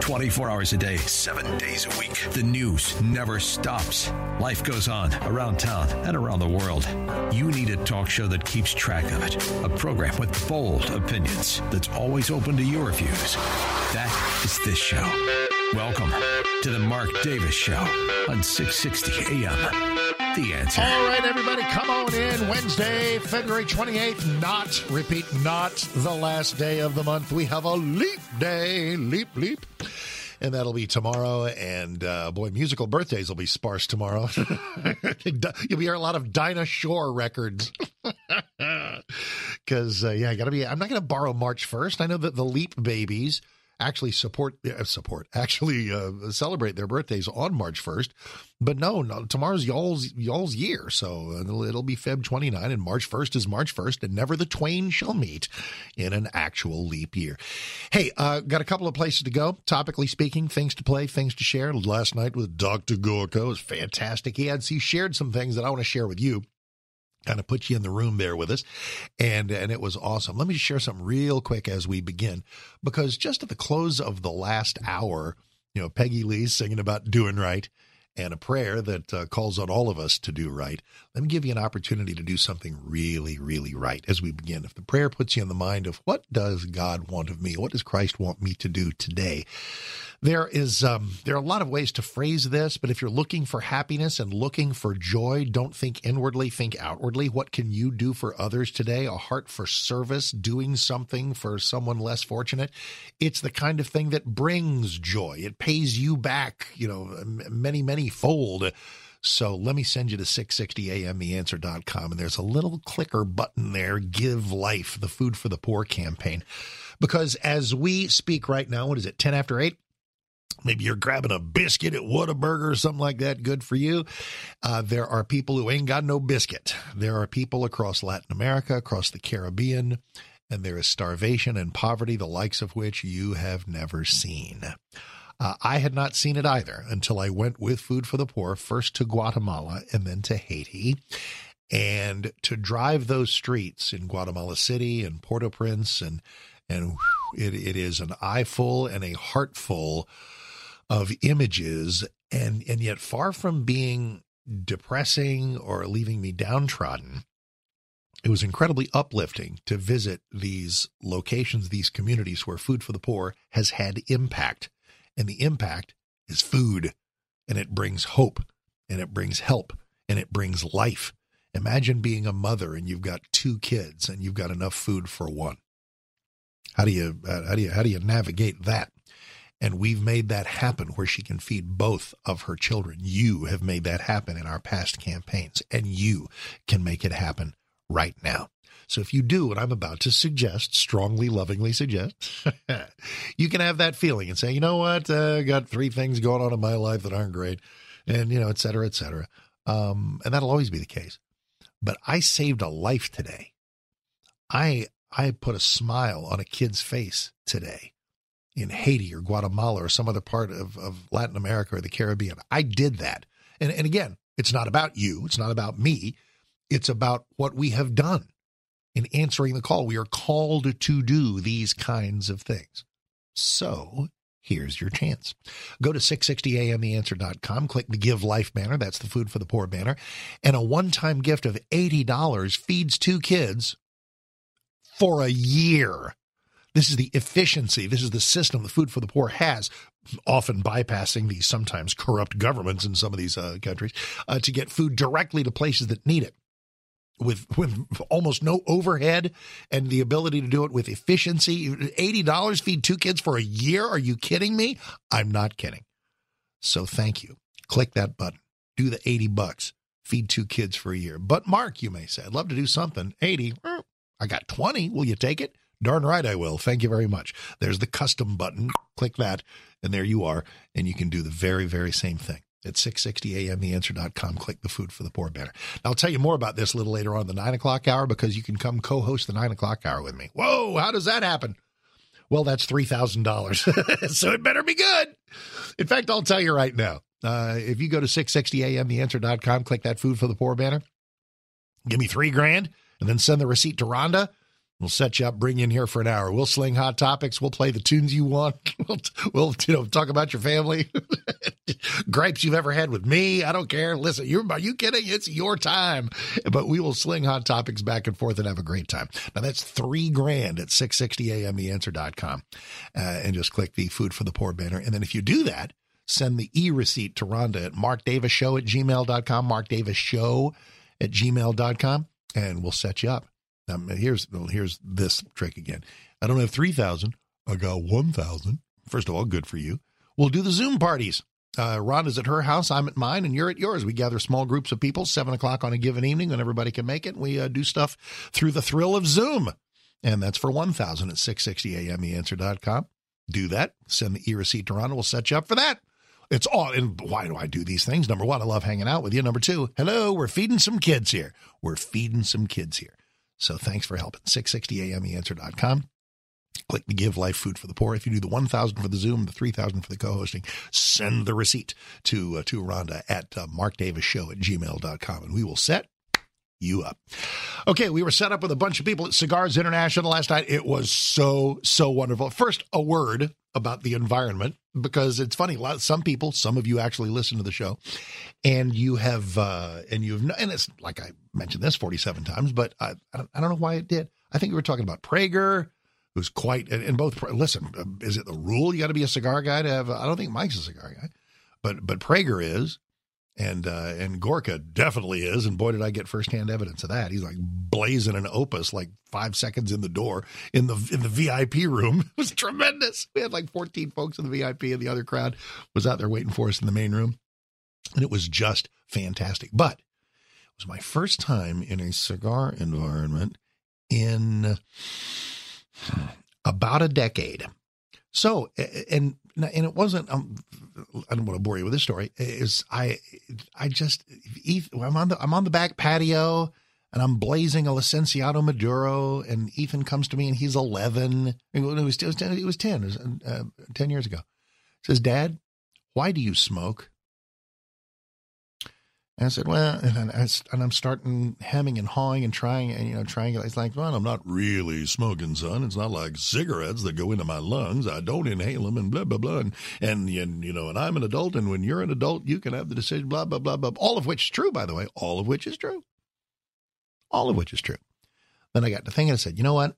24 hours a day, seven days a week. The news never stops. Life goes on around town and around the world. You need a talk show that keeps track of it. A program with bold opinions that's always open to your views. That is this show. Welcome to the Mark Davis Show on 660 AM. The answer. All right, everybody, come on in. Wednesday, February 28th. Not, repeat, not the last day of the month. We have a leap day. Leap, leap. And that'll be tomorrow. And uh, boy, musical birthdays will be sparse tomorrow. You'll be hearing a lot of Dinah Shore records. Because, uh, yeah, I got to be, I'm not going to borrow March 1st. I know that the Leap Babies actually support uh, support actually uh, celebrate their birthdays on March 1st. But no, no tomorrow's y'all's y'all's year, so it'll, it'll be Feb 29 and March 1st is March 1st and never the twain shall meet in an actual leap year. Hey, uh, got a couple of places to go. Topically speaking, things to play, things to share. Last night with Dr. Gorka was fantastic. He had he shared some things that I want to share with you kind of put you in the room there with us. And and it was awesome. Let me share something real quick as we begin because just at the close of the last hour you know peggy lee singing about doing right and a prayer that uh, calls on all of us to do right. Let me give you an opportunity to do something really really right as we begin. If the prayer puts you in the mind of what does god want of me? What does christ want me to do today there is um, there are a lot of ways to phrase this, but if you're looking for happiness and looking for joy, don't think inwardly, think outwardly. What can you do for others today? A heart for service, doing something for someone less fortunate. It's the kind of thing that brings joy. It pays you back, you know, many many fold. So let me send you to 660amtheanswer.com and there's a little clicker button there, Give Life, the Food for the Poor campaign. Because as we speak right now, what is it, 10 after 8? Maybe you're grabbing a biscuit at Whataburger or something like that. Good for you. Uh, there are people who ain't got no biscuit. There are people across Latin America, across the Caribbean, and there is starvation and poverty, the likes of which you have never seen. Uh, I had not seen it either until I went with Food for the Poor, first to Guatemala and then to Haiti. And to drive those streets in Guatemala City and Port au Prince, and, and whew, it, it is an eyeful and a heartful of images and and yet far from being depressing or leaving me downtrodden it was incredibly uplifting to visit these locations these communities where food for the poor has had impact. And the impact is food. And it brings hope. And it brings help. And it brings life. Imagine being a mother and you've got two kids and you've got enough food for one. How do you uh, how do you how do you navigate that and we've made that happen where she can feed both of her children. You have made that happen in our past campaigns, and you can make it happen right now. So if you do what I'm about to suggest, strongly, lovingly suggest, you can have that feeling and say, you know what, uh, I got three things going on in my life that aren't great, and you know, et cetera, et cetera. Um, and that'll always be the case. But I saved a life today. I I put a smile on a kid's face today in Haiti or Guatemala or some other part of, of Latin America or the Caribbean. I did that. And, and again, it's not about you, it's not about me, it's about what we have done in answering the call. We are called to do these kinds of things. So here's your chance. Go to 660amtheanswer.com, click the Give Life banner. That's the Food for the Poor banner. And a one time gift of $80 feeds two kids for a year. This is the efficiency. This is the system the Food for the Poor has, often bypassing the sometimes corrupt governments in some of these uh, countries uh, to get food directly to places that need it. With with almost no overhead and the ability to do it with efficiency, eighty dollars feed two kids for a year. Are you kidding me? I'm not kidding. So thank you. Click that button. Do the eighty bucks. Feed two kids for a year. But Mark, you may say, I'd love to do something. Eighty. I got twenty. Will you take it? Darn right I will. Thank you very much. There's the custom button. Click that, and there you are. And you can do the very, very same thing. At 660 a.m. theanswer.com, click the Food for the Poor banner. I'll tell you more about this a little later on the 9 o'clock hour because you can come co host the 9 o'clock hour with me. Whoa, how does that happen? Well, that's $3,000. so it better be good. In fact, I'll tell you right now uh, if you go to 660amtheanswer.com, click that Food for the Poor banner, give me three grand, and then send the receipt to Rhonda We'll set you up, bring you in here for an hour. We'll sling hot topics. We'll play the tunes you want. We'll, we'll you know, talk about your family, gripes you've ever had with me. I don't care. Listen, you're, are you kidding? It's your time. But we will sling hot topics back and forth and have a great time. Now that's three grand at 660 a.m. theanswer.com. Uh, and just click the food for the poor banner. And then if you do that, send the e-receipt to Rhonda at markdavisshow at gmail.com, markdavisshow at gmail.com, and we'll set you up. Now, here's well, here's this trick again. I don't have 3,000. I got 1,000. First of all, good for you. We'll do the Zoom parties. Uh, Rhonda's at her house. I'm at mine, and you're at yours. We gather small groups of people, seven o'clock on a given evening when everybody can make it. We uh, do stuff through the thrill of Zoom. And that's for 1,000 at 660 a.m. theanswer.com. Do that. Send the e receipt to Rhonda. We'll set you up for that. It's all, and why do I do these things? Number one, I love hanging out with you. Number two, hello, we're feeding some kids here. We're feeding some kids here. So thanks for helping. 660amtheanswer.com. Click the Give Life Food for the Poor. If you do the 1000 for the Zoom, the 3000 for the co-hosting, send the receipt to uh, to Rhonda at uh, markdavisshow at gmail.com and we will set you up. Okay, we were set up with a bunch of people at Cigars International last night. It was so, so wonderful. First, a word about the environment because it's funny. Lot, Some people, some of you actually listen to the show, and you have, uh, and you've, and it's like I mentioned this forty-seven times, but I, I don't know why it did. I think we were talking about Prager, who's quite, and both. Listen, uh, is it the rule you got to be a cigar guy to have? I don't think Mike's a cigar guy, but but Prager is, and uh, and Gorka definitely is, and boy did I get firsthand evidence of that. He's like blazing an opus like five seconds in the door in the in the VIP room. It was tremendous. We had like 14 folks in the VIP, and the other crowd was out there waiting for us in the main room, and it was just fantastic. But it was my first time in a cigar environment in about a decade. So, and and it wasn't. Um, I don't want to bore you with this story. Is I, I just, I'm on the, I'm on the back patio and I'm blazing a Licenciado Maduro, and Ethan comes to me and he's 11. It was, it was 10, it was 10, it was, uh, 10 years ago. Says, Dad, why do you smoke? And I said, well, and, I, and I'm starting hemming and hawing and trying, and you know, trying. It's like, well, I'm not really smoking, son. It's not like cigarettes that go into my lungs. I don't inhale them, and blah blah blah. And and you know, and I'm an adult, and when you're an adult, you can have the decision. Blah blah blah blah. All of which is true, by the way. All of which is true. All of which is true. Then I got to thinking. I said, you know what?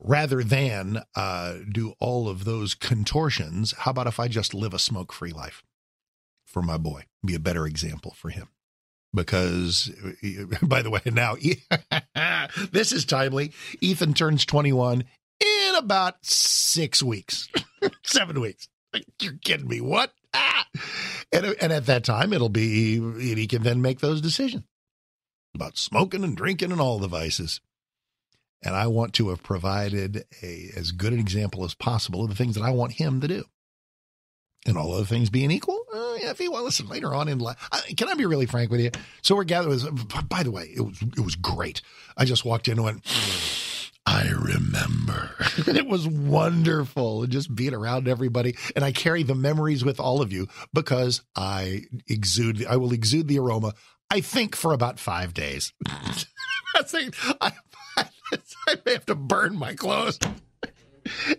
Rather than uh, do all of those contortions, how about if I just live a smoke-free life? For my boy, be a better example for him. Because, by the way, now this is timely. Ethan turns 21 in about six weeks, seven weeks. You're kidding me. What? Ah! And, and at that time, it'll be, he can then make those decisions about smoking and drinking and all the vices. And I want to have provided a as good an example as possible of the things that I want him to do and all other things being equal, uh, yeah, if you want listen later on in life, uh, can I be really frank with you? So we're gathering. By the way, it was it was great. I just walked in and went. I remember. it was wonderful just being around everybody. And I carry the memories with all of you because I exude, I will exude the aroma, I think, for about five days. I think I, I, I may have to burn my clothes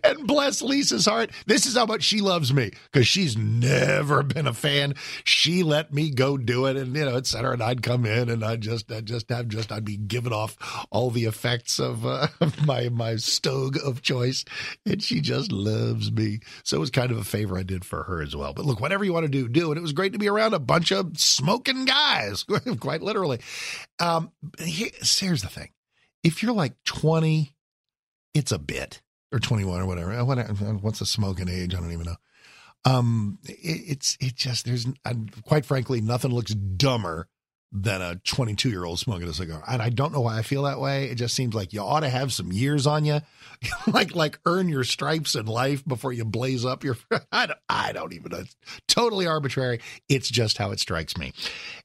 and bless Lisa's heart. This is how much she loves me because she's never been a fan. She let me go do it, and you know, et cetera. And I'd come in, and I'd just, I'd just have, just, I'd be giving off all the effects of, uh, my my stogie of choice, and she just loves me. So it was kind of a favor I did for her as well. But look, whatever you want to do, do. And it was great to be around a bunch of smoking guys, quite literally. Um, here's the thing: if you're like twenty, it's a bit or 21 or whatever. Uh, what's the smoking age? I don't even know. Um, it, it's it just there's quite frankly nothing looks dumber than a 22 year old smoking a cigar. And I don't know why I feel that way. It just seems like you ought to have some years on you, like like earn your stripes in life before you blaze up your. I don't, I don't even know. It's totally arbitrary. It's just how it strikes me.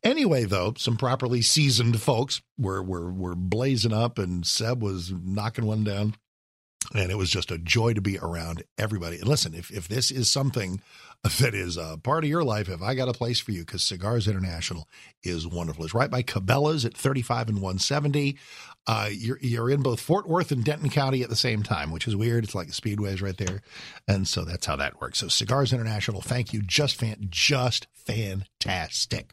Anyway, though, some properly seasoned folks were were were blazing up, and Seb was knocking one down. And it was just a joy to be around everybody. And listen, if, if this is something that is a part of your life, if I got a place for you, because Cigars International is wonderful. It's right by Cabela's at 35 and 170. Uh, you're, you're in both Fort Worth and Denton County at the same time, which is weird. It's like Speedways right there. And so that's how that works. So Cigars International, thank you. Just fan, just fantastic.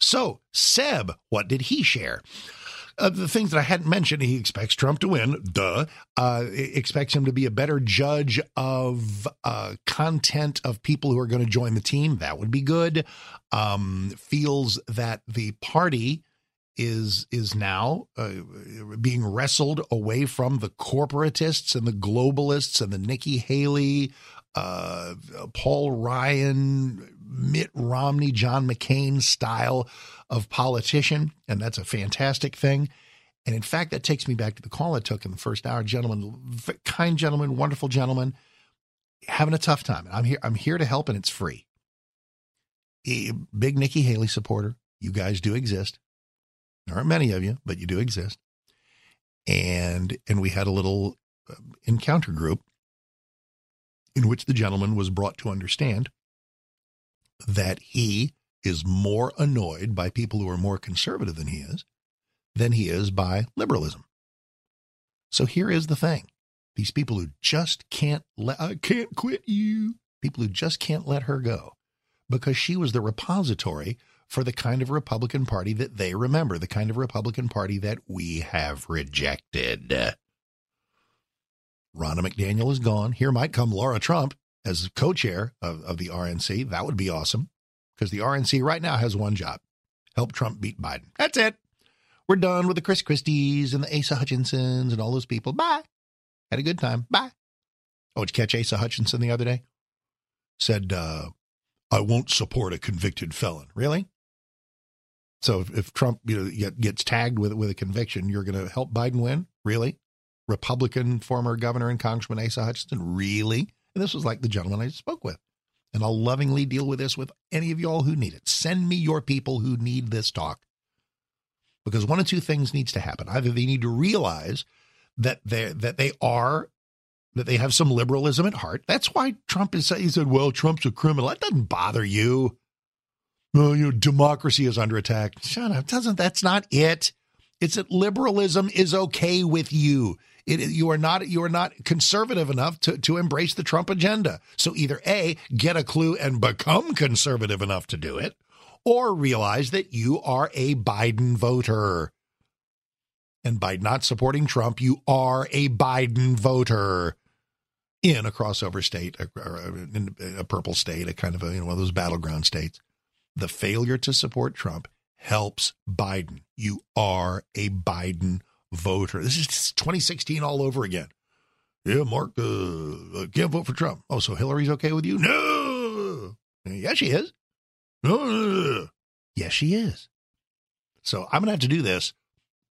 So Seb, what did he share? Uh, the things that I hadn't mentioned, he expects Trump to win. Duh. Uh, expects him to be a better judge of uh, content of people who are going to join the team. That would be good. Um, feels that the party is is now uh, being wrestled away from the corporatists and the globalists and the Nikki Haley, uh, Paul Ryan, Mitt Romney, John McCain style of politician, and that's a fantastic thing. And in fact, that takes me back to the call I took in the first hour. Gentlemen, kind gentleman, wonderful gentleman, having a tough time. I'm here. I'm here to help, and it's free. Big Nikki Haley supporter. You guys do exist. There aren't many of you, but you do exist. And and we had a little uh, encounter group in which the gentleman was brought to understand that he is more annoyed by people who are more conservative than he is than he is by liberalism. So here is the thing. These people who just can't let, I can't quit you, people who just can't let her go because she was the repository for the kind of Republican Party that they remember, the kind of Republican Party that we have rejected. Ronna McDaniel is gone. Here might come Laura Trump as co chair of, of the RNC. That would be awesome because the RNC right now has one job help Trump beat Biden. That's it. We're done with the Chris Christies and the Asa Hutchinsons and all those people. Bye. Had a good time. Bye. Oh, did you catch Asa Hutchinson the other day? Said, uh, I won't support a convicted felon. Really? So if, if Trump you know, gets tagged with with a conviction, you're going to help Biden win? Really? Republican former governor and Congressman Asa Hutchinson? Really? And this was like the gentleman I spoke with. And I'll lovingly deal with this with any of y'all who need it. Send me your people who need this talk. Because one of two things needs to happen. Either they need to realize that they that they are that they have some liberalism at heart. That's why Trump is he said, well, Trump's a criminal. That doesn't bother you. Oh, you know, democracy is under attack. Shut up. Doesn't that's not it. It's that liberalism is okay with you. It, you are not you are not conservative enough to, to embrace the Trump agenda. So either A, get a clue and become conservative enough to do it, or realize that you are a Biden voter. And by not supporting Trump, you are a Biden voter in a crossover state, a, a, purple state, a kind of a, you know, one of those battleground states. The failure to support Trump helps Biden. You are a Biden voter. This is 2016 all over again. Yeah, Mark, uh, can't vote for Trump. Oh, so Hillary's okay with you? No. Yes, she is. No. Yes, she is. So I'm going to have to do this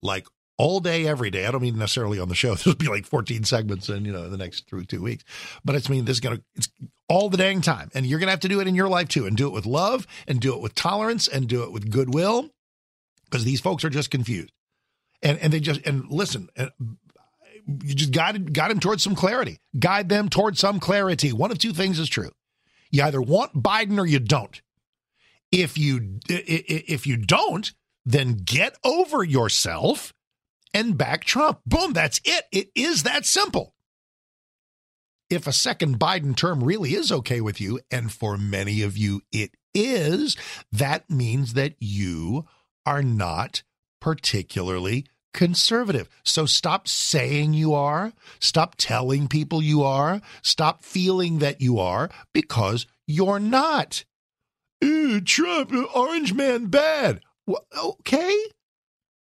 like all day, every day. I don't mean necessarily on the show. There'll be like 14 segments in, you know, the next through two weeks. But it's I mean this is gonna it's all the dang time. And you're gonna have to do it in your life too, and do it with love and do it with tolerance and do it with goodwill. Because these folks are just confused. And and they just and listen, and you just guide guide them towards some clarity. Guide them towards some clarity. One of two things is true. You either want Biden or you don't. If you if you don't, then get over yourself and back Trump. Boom, that's it. It is that simple. If a second Biden term really is okay with you, and for many of you it is, that means that you are not particularly conservative. So stop saying you are, stop telling people you are, stop feeling that you are because you're not. Eh, Trump, orange man, bad. Well, okay.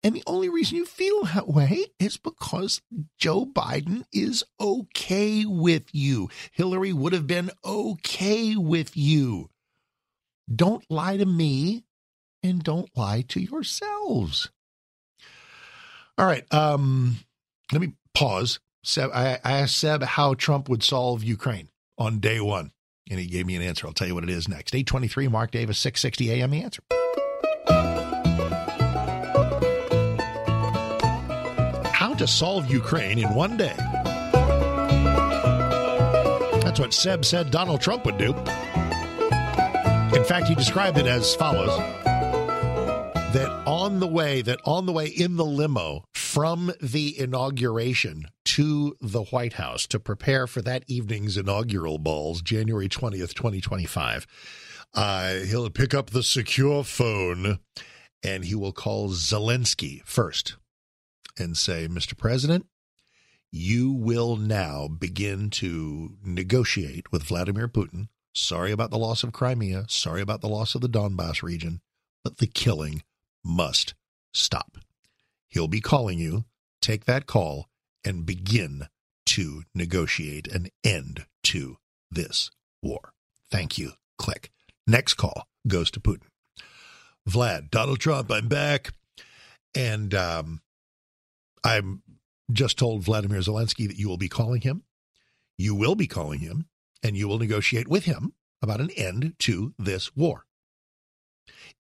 And the only reason you feel that way is because Joe Biden is okay with you. Hillary would have been okay with you. Don't lie to me and don't lie to yourselves. All right. Um, let me pause. Seb, I, I asked Seb how Trump would solve Ukraine on day one, and he gave me an answer. I'll tell you what it is next. 823, Mark Davis, 660 AM, the answer. How to solve Ukraine in one day. That's what Seb said Donald Trump would do. In fact, he described it as follows that on the way, that on the way in the limo from the inauguration to the White House to prepare for that evening's inaugural balls, January 20th, 2025, uh, he'll pick up the secure phone and he will call Zelensky first and say, Mr. President, you will now begin to negotiate with Vladimir Putin. Sorry about the loss of Crimea. Sorry about the loss of the Donbass region, but the killing must stop. He'll be calling you. Take that call and begin to negotiate an end to this war. Thank you. Click. Next call goes to Putin. Vlad, Donald Trump, I'm back. And um, I'm just told Vladimir Zelensky that you will be calling him. You will be calling him, and you will negotiate with him about an end to this war.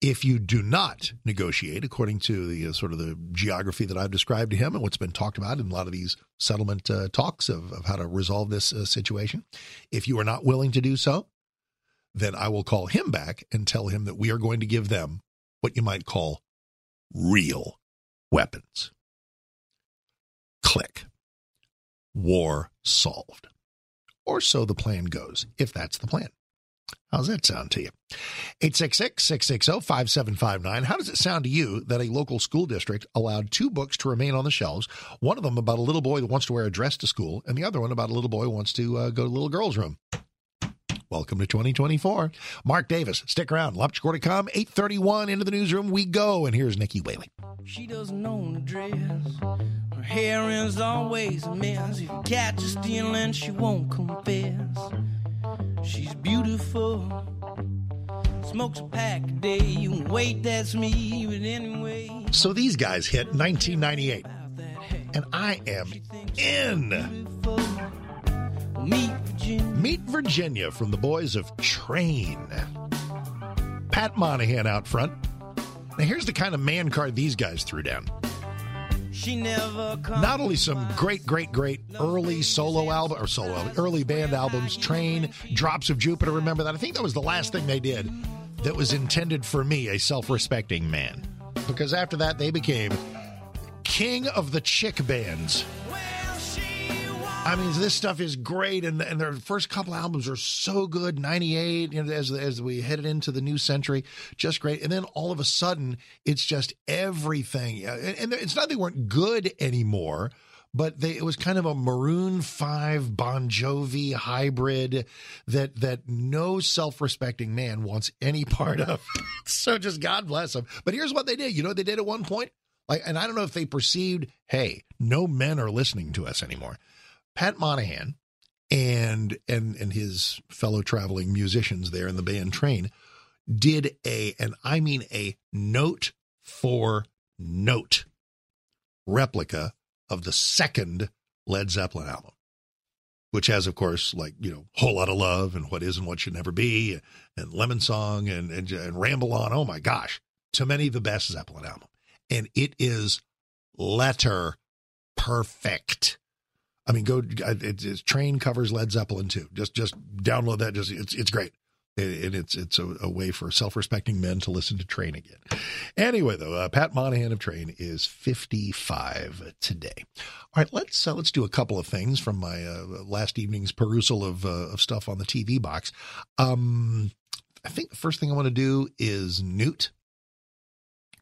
If you do not negotiate, according to the uh, sort of the geography that I've described to him and what's been talked about in a lot of these settlement uh, talks of, of how to resolve this uh, situation, if you are not willing to do so, then I will call him back and tell him that we are going to give them what you might call real weapons. Click. War solved. Or so the plan goes, if that's the plan. How's that sound to you? 866 660 5759. How does it sound to you that a local school district allowed two books to remain on the shelves? One of them about a little boy that wants to wear a dress to school, and the other one about a little boy who wants to uh, go to a little girl's room. Welcome to 2024. Mark Davis, stick around. Lump.com, 831 into the newsroom we go. And here's Nikki Whaley. She doesn't own a dress. Her hair is always a mess. If you catch her stealing, she won't confess. She's beautiful. Smokes a pack a day. Wait, that's me. But anyway. So these guys hit 1998. And I am in. Meet Virginia. Meet Virginia from the boys of Train. Pat Monahan out front. Now, here's the kind of man card these guys threw down. She never Not only some great, great, great early solo album or solo early band albums, Train, Drops of Jupiter. Remember that? I think that was the last thing they did that was intended for me, a self-respecting man. Because after that, they became king of the chick bands. I mean, this stuff is great, and and their first couple albums are so good. Ninety eight, you know, as as we headed into the new century, just great. And then all of a sudden, it's just everything. And, and it's not they weren't good anymore, but they it was kind of a Maroon Five Bon Jovi hybrid that that no self respecting man wants any part of. so just God bless them. But here's what they did. You know what they did at one point? Like, and I don't know if they perceived, hey, no men are listening to us anymore. Pat Monahan and and and his fellow traveling musicians there in the band Train did a and I mean a note for note replica of the second Led Zeppelin album, which has, of course, like you know, whole lot of love and what is and what should never be, and Lemon Song and and, and Ramble On. Oh my gosh, to many the best Zeppelin album, and it is letter perfect. I mean, go. It, it's Train covers Led Zeppelin too. Just just download that. Just it's it's great, and it's it's a, a way for self-respecting men to listen to Train again. Anyway, though, uh, Pat Monahan of Train is 55 today. All right, let's uh, let's do a couple of things from my uh, last evening's perusal of uh, of stuff on the TV box. Um, I think the first thing I want to do is Newt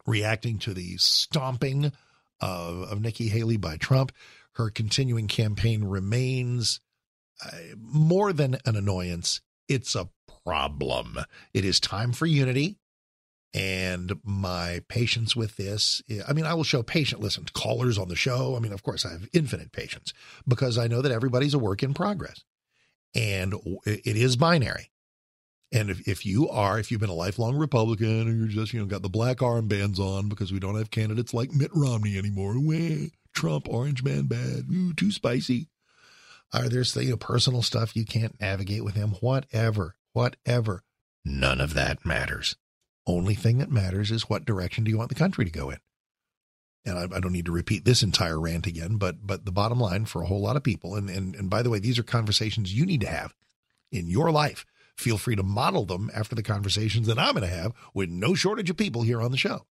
reacting to the stomping of, of Nikki Haley by Trump. Her continuing campaign remains uh, more than an annoyance. It's a problem. It is time for unity. And my patience with this, I mean, I will show patient, listen, callers on the show. I mean, of course, I have infinite patience because I know that everybody's a work in progress and it is binary. And if, if you are, if you've been a lifelong Republican and you're just, you know, got the black armbands on because we don't have candidates like Mitt Romney anymore, Trump, orange man bad, Ooh, too spicy. Are there you know, personal stuff you can't navigate with him? Whatever, whatever. None of that matters. Only thing that matters is what direction do you want the country to go in? And I, I, don't need to repeat this entire rant again, but but the bottom line for a whole lot of people, and and and by the way, these are conversations you need to have in your life feel free to model them after the conversations that I'm going to have with no shortage of people here on the show.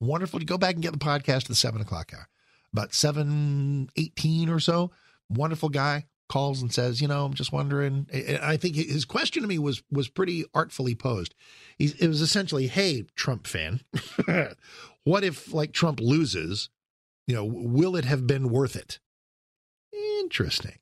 Wonderful to go back and get the podcast at the seven o'clock hour. About seven eighteen or so. Wonderful guy calls and says, you know, I'm just wondering. I think his question to me was was pretty artfully posed. It was essentially, hey, Trump fan, what if like Trump loses? You know, will it have been worth it? Interesting.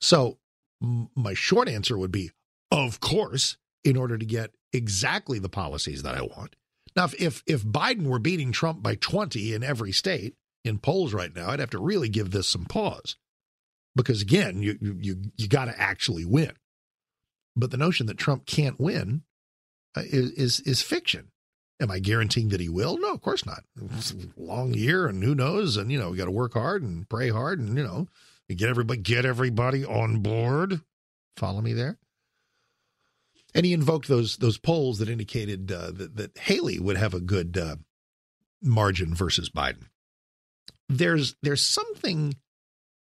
So my short answer would be of course, in order to get exactly the policies that I want. Now, if, if Biden were beating Trump by 20 in every state in polls right now, I'd have to really give this some pause. Because again, you you you got to actually win. But the notion that Trump can't win uh, is, is is fiction. Am I guaranteeing that he will? No, of course not. It's a long year, and who knows? And you know, we got to work hard and pray hard, and you know, get everybody get everybody on board. Follow me there and he invoked those those polls that indicated uh, that, that Haley would have a good uh, margin versus Biden. There's there's something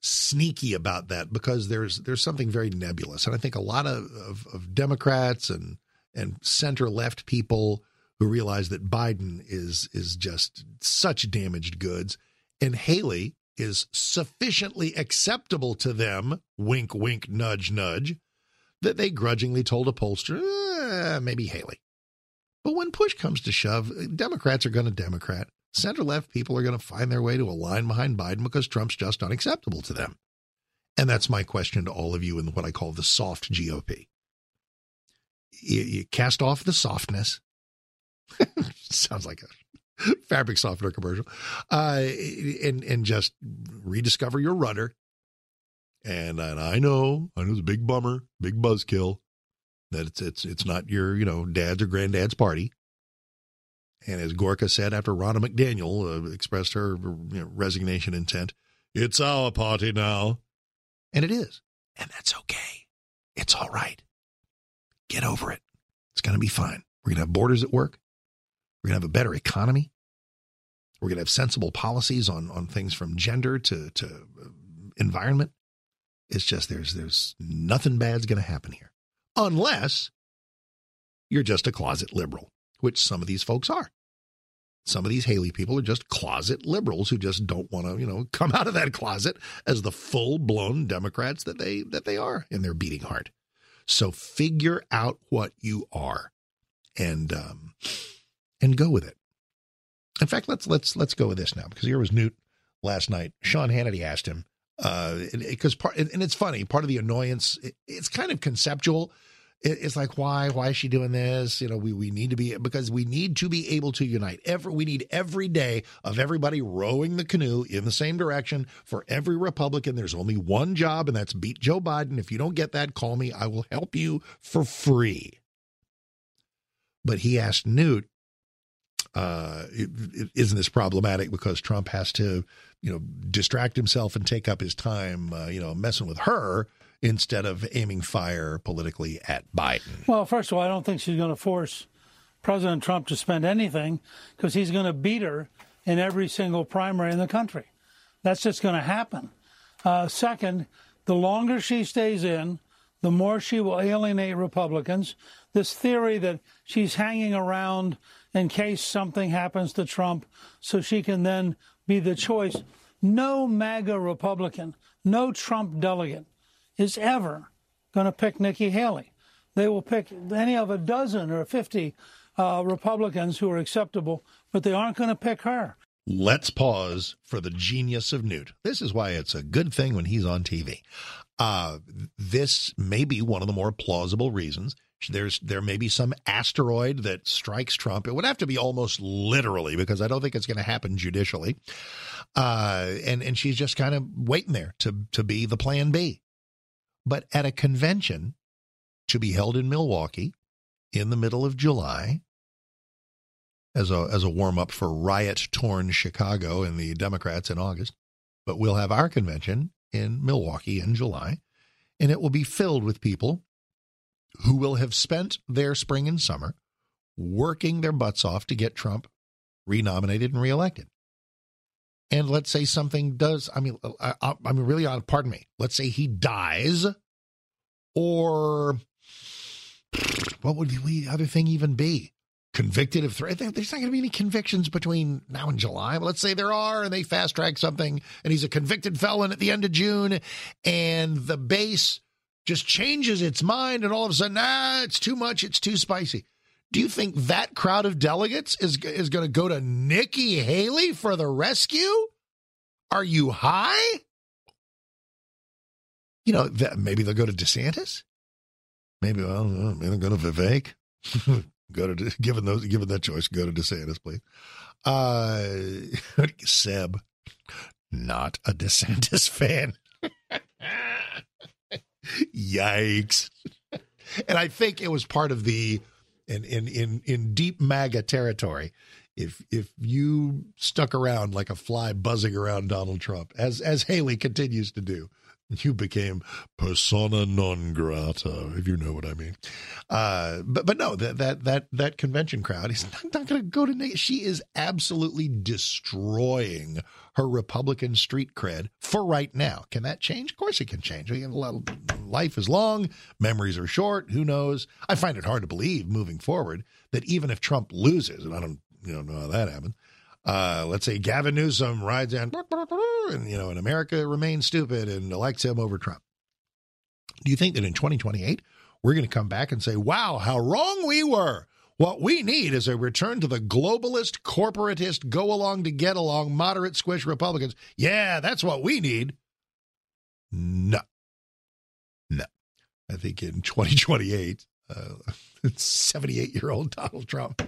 sneaky about that because there's there's something very nebulous, and I think a lot of, of, of Democrats and and center left people who realize that Biden is is just such damaged goods, and Haley is sufficiently acceptable to them. Wink, wink, nudge, nudge that they grudgingly told a pollster, eh, maybe Haley. But when push comes to shove, Democrats are going to Democrat. Center left people are going to find their way to a line behind Biden because Trump's just unacceptable to them. And that's my question to all of you in what I call the soft GOP. You, you cast off the softness. Sounds like a fabric softener commercial. Uh, and, and just rediscover your rudder and, and I know, I know it's a big bummer, big buzzkill that it's it's it's not your you know dad's or granddad's party. And as Gorka said after Ronna McDaniel uh, expressed her you know, resignation intent, it's our party now, and it is, and that's okay. It's all right. Get over it. It's going to be fine. We're going to have borders at work. We're going to have a better economy. We're going to have sensible policies on on things from gender to to uh, environment. It's just there's there's nothing bad's going to happen here unless you're just a closet liberal, which some of these folks are. Some of these Haley people are just closet liberals who just don't want to, you know, come out of that closet as the full-blown Democrats that they that they are in their beating heart. So figure out what you are and um and go with it. In fact, let's let's let's go with this now because here was Newt last night. Sean Hannity asked him, because uh, part and it's funny part of the annoyance it, it's kind of conceptual it, it's like why why is she doing this? You know we we need to be because we need to be able to unite. Every we need every day of everybody rowing the canoe in the same direction for every republican. There's only one job and that's beat joe biden. If you don't get that call me. I will help you for free. But he asked newt uh, isn't this problematic because Trump has to, you know, distract himself and take up his time, uh, you know, messing with her instead of aiming fire politically at Biden? Well, first of all, I don't think she's going to force President Trump to spend anything because he's going to beat her in every single primary in the country. That's just going to happen. Uh, second, the longer she stays in, the more she will alienate Republicans. This theory that she's hanging around in case something happens to Trump so she can then be the choice. No MAGA Republican, no Trump delegate is ever going to pick Nikki Haley. They will pick any of a dozen or 50 uh, Republicans who are acceptable, but they aren't going to pick her. Let's pause for the genius of Newt. This is why it's a good thing when he's on TV. Uh, this may be one of the more plausible reasons there's there may be some asteroid that strikes Trump. It would have to be almost literally because I don't think it's going to happen judicially. Uh, and and she's just kind of waiting there to to be the plan B. But at a convention to be held in Milwaukee in the middle of July as a as a warm up for riot torn Chicago and the Democrats in August. But we'll have our convention in Milwaukee in July, and it will be filled with people who will have spent their spring and summer working their butts off to get Trump renominated and reelected. And let's say something does, I mean, I, I, I mean, really, on, pardon me, let's say he dies, or what would the other thing even be? Convicted of threat. There's not going to be any convictions between now and July. But let's say there are, and they fast track something, and he's a convicted felon at the end of June, and the base just changes its mind, and all of a sudden, ah, it's too much, it's too spicy. Do you think that crowd of delegates is is going to go to Nikki Haley for the rescue? Are you high? You know, that, maybe they'll go to DeSantis. Maybe well, maybe they'll go to Vivek. go to given those given that choice, go to DeSantis, please. Uh, Seb, not a DeSantis fan. Yikes! And I think it was part of the in in in in deep MAGA territory, if if you stuck around like a fly buzzing around Donald Trump, as as Haley continues to do, you became persona non grata, if you know what I mean. Uh, but but no, that that that that convention crowd is not, not going to go to. She is absolutely destroying her Republican street cred for right now. Can that change? Of course, it can change. Life is long, memories are short. Who knows? I find it hard to believe moving forward that even if Trump loses, and I don't you know know how that happens. Uh, let's say Gavin Newsom rides in, and you know, and America remains stupid and elects him over Trump. Do you think that in 2028 we're going to come back and say, "Wow, how wrong we were"? What we need is a return to the globalist, corporatist, go along to get along, moderate squish Republicans. Yeah, that's what we need. No. No. I think in 2028, uh, year old Donald Trump.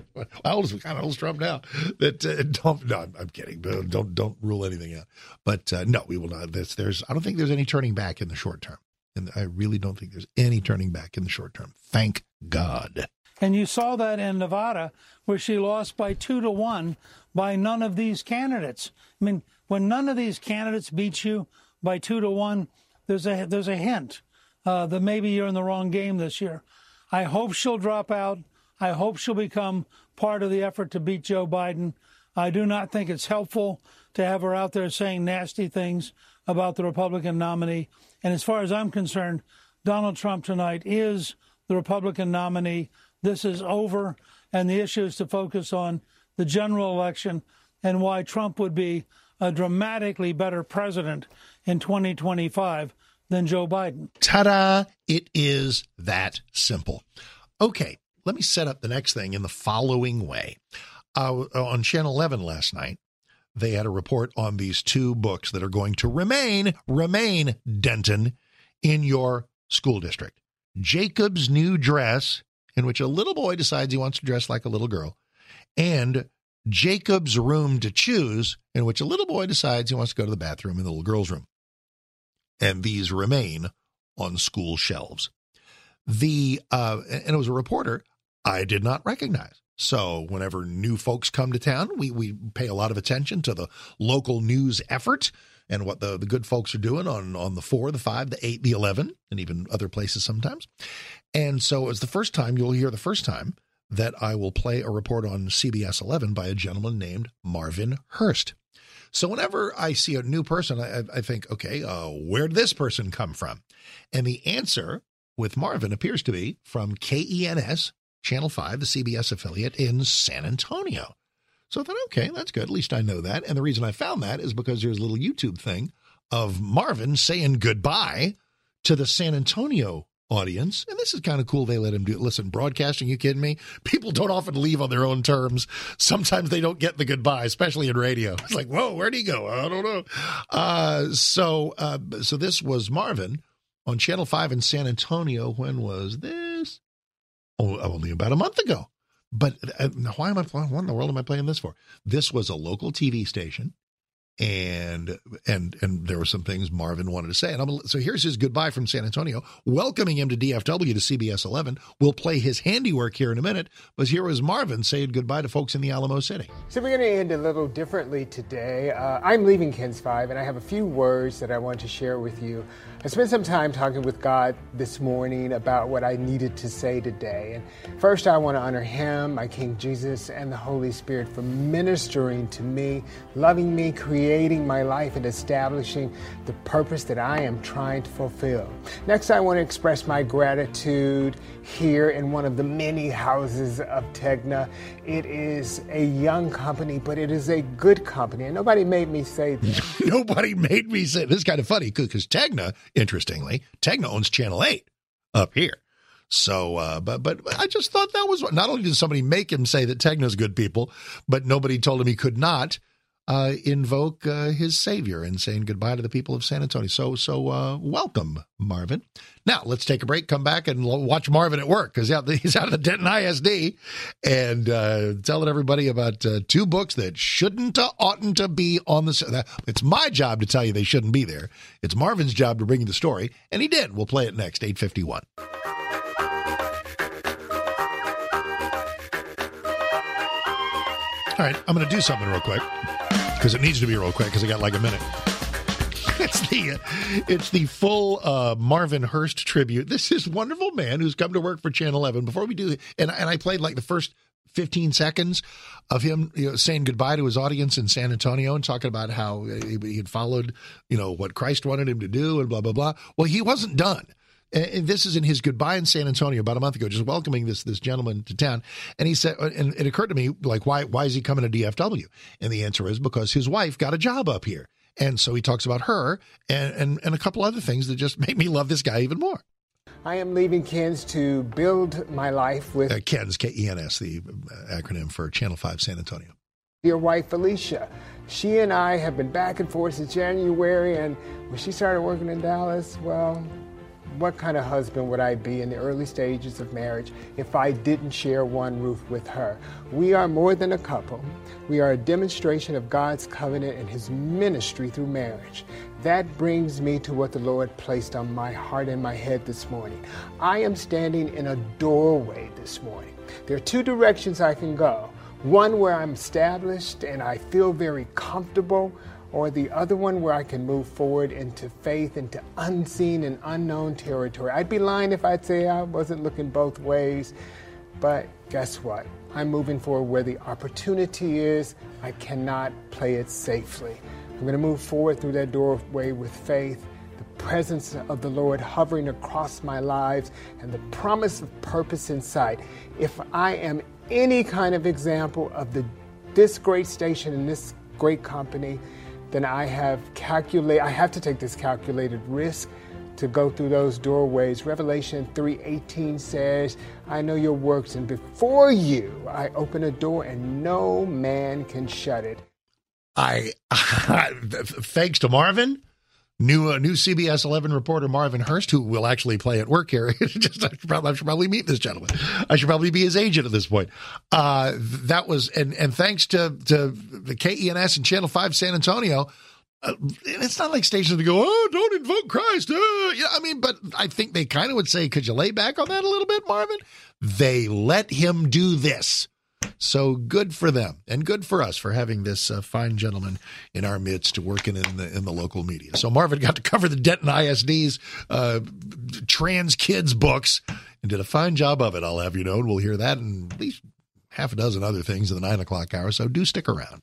How old is of old Trump now? That uh, don't. No, I'm, I'm kidding. Don't don't rule anything out. But uh, no, we will not. This there's. I don't think there's any turning back in the short term, and I really don't think there's any turning back in the short term. Thank God. And you saw that in Nevada, where she lost by two to one by none of these candidates. I mean, when none of these candidates beat you by two to one, there's a there's a hint uh, that maybe you're in the wrong game this year. I hope she'll drop out. I hope she'll become part of the effort to beat Joe Biden. I do not think it's helpful to have her out there saying nasty things about the Republican nominee. And as far as I'm concerned, Donald Trump tonight is the Republican nominee. This is over, and the issue is to focus on the general election and why Trump would be a dramatically better president in 2025 than Joe Biden. Ta da! It is that simple. Okay, let me set up the next thing in the following way. Uh, on Channel 11 last night, they had a report on these two books that are going to remain, remain, Denton, in your school district. Jacob's New Dress in which a little boy decides he wants to dress like a little girl, and Jacob's Room to Choose, in which a little boy decides he wants to go to the bathroom in the little girl's room. And these remain on school shelves. The uh, and it was a reporter I did not recognize. So whenever new folks come to town, we we pay a lot of attention to the local news effort and what the, the good folks are doing on, on the four, the five, the eight, the 11, and even other places sometimes. And so it's the first time you'll hear the first time that I will play a report on CBS 11 by a gentleman named Marvin Hurst. So whenever I see a new person, I, I think, okay, uh, where did this person come from? And the answer with Marvin appears to be from KENS, Channel 5, the CBS affiliate in San Antonio. So I thought, okay, that's good. At least I know that. And the reason I found that is because there's a little YouTube thing of Marvin saying goodbye to the San Antonio audience. And this is kind of cool. They let him do it. Listen, broadcasting, you kidding me? People don't often leave on their own terms. Sometimes they don't get the goodbye, especially in radio. It's like, whoa, where'd he go? I don't know. Uh, so, uh, so this was Marvin on Channel 5 in San Antonio. When was this? Oh, only about a month ago. But uh, why am I? What in the world am I playing this for? This was a local TV station and and and there were some things Marvin wanted to say. And I'm so here's his goodbye from San Antonio, welcoming him to DFW to CBS 11. We'll play his handiwork here in a minute, but here was Marvin saying goodbye to folks in the Alamo City. So we're going to end a little differently today. Uh, I'm leaving KENS Five, and I have a few words that I want to share with you. I spent some time talking with God this morning about what I needed to say today. And first, I want to honor Him, my King Jesus, and the Holy Spirit for ministering to me, loving me, creating my life, and establishing the purpose that I am trying to fulfill. Next, I want to express my gratitude here in one of the many houses of Tegna. It is a young company, but it is a good company. And nobody made me say that. nobody made me say this is kind of funny because Tegna interestingly, Tegna owns Channel 8 up here. So, uh, but but I just thought that was not only did somebody make him say that Tegna's good people, but nobody told him he could not uh, invoke uh, his savior and saying goodbye to the people of San Antonio. So, so uh, welcome, Marvin. Now let's take a break, come back, and watch Marvin at work because he's out of the Denton ISD and uh, telling everybody about uh, two books that shouldn't, uh, oughtn't to be on the. It's my job to tell you they shouldn't be there. It's Marvin's job to bring you the story, and he did. We'll play it next, eight fifty one. All right, I'm going to do something real quick because it needs to be real quick because I got like a minute. It's the it's the full uh, Marvin Hurst tribute. This is wonderful man who's come to work for Channel 11. Before we do, and and I played like the first 15 seconds of him you know, saying goodbye to his audience in San Antonio and talking about how he, he had followed, you know, what Christ wanted him to do and blah blah blah. Well, he wasn't done. And this is in his goodbye in San Antonio about a month ago, just welcoming this this gentleman to town. And he said, and it occurred to me, like, why why is he coming to DFW? And the answer is because his wife got a job up here, and so he talks about her and and, and a couple other things that just made me love this guy even more. I am leaving KENS to build my life with uh, KENS, K E N S, the uh, acronym for Channel Five San Antonio. Your wife Felicia. She and I have been back and forth since January, and when she started working in Dallas, well, what kind of husband would I be in the early stages of marriage if I didn't share one roof with her? We are more than a couple. We are a demonstration of God's covenant and His ministry through marriage. That brings me to what the Lord placed on my heart and my head this morning. I am standing in a doorway this morning. There are two directions I can go. One where I'm established and I feel very comfortable or the other one where I can move forward into faith, into unseen and unknown territory. I'd be lying if I'd say I wasn't looking both ways, but guess what? I'm moving forward where the opportunity is. I cannot play it safely. I'm going to move forward through that doorway with faith, the presence of the Lord hovering across my lives, and the promise of purpose in sight. If I am any kind of example of the, this great station and this great company, then I have calculate I have to take this calculated risk to go through those doorways. Revelation 3:18 says, "I know your works and before you I open a door and no man can shut it." I thanks to Marvin New uh, new CBS 11 reporter Marvin Hurst, who will actually play at work here. Just I should, probably, I should, probably, meet this gentleman. I should probably be his agent at this point. Uh, that was and and thanks to to the KENS and Channel Five San Antonio. Uh, it's not like stations to go, oh, don't invoke Christ. Uh, yeah, I mean, but I think they kind of would say, could you lay back on that a little bit, Marvin? They let him do this. So good for them, and good for us for having this uh, fine gentleman in our midst, working in the in the local media. So Marvin got to cover the Denton ISD's uh, trans kids books and did a fine job of it. I'll have you know, and we'll hear that and at least half a dozen other things in the nine o'clock hour. So do stick around.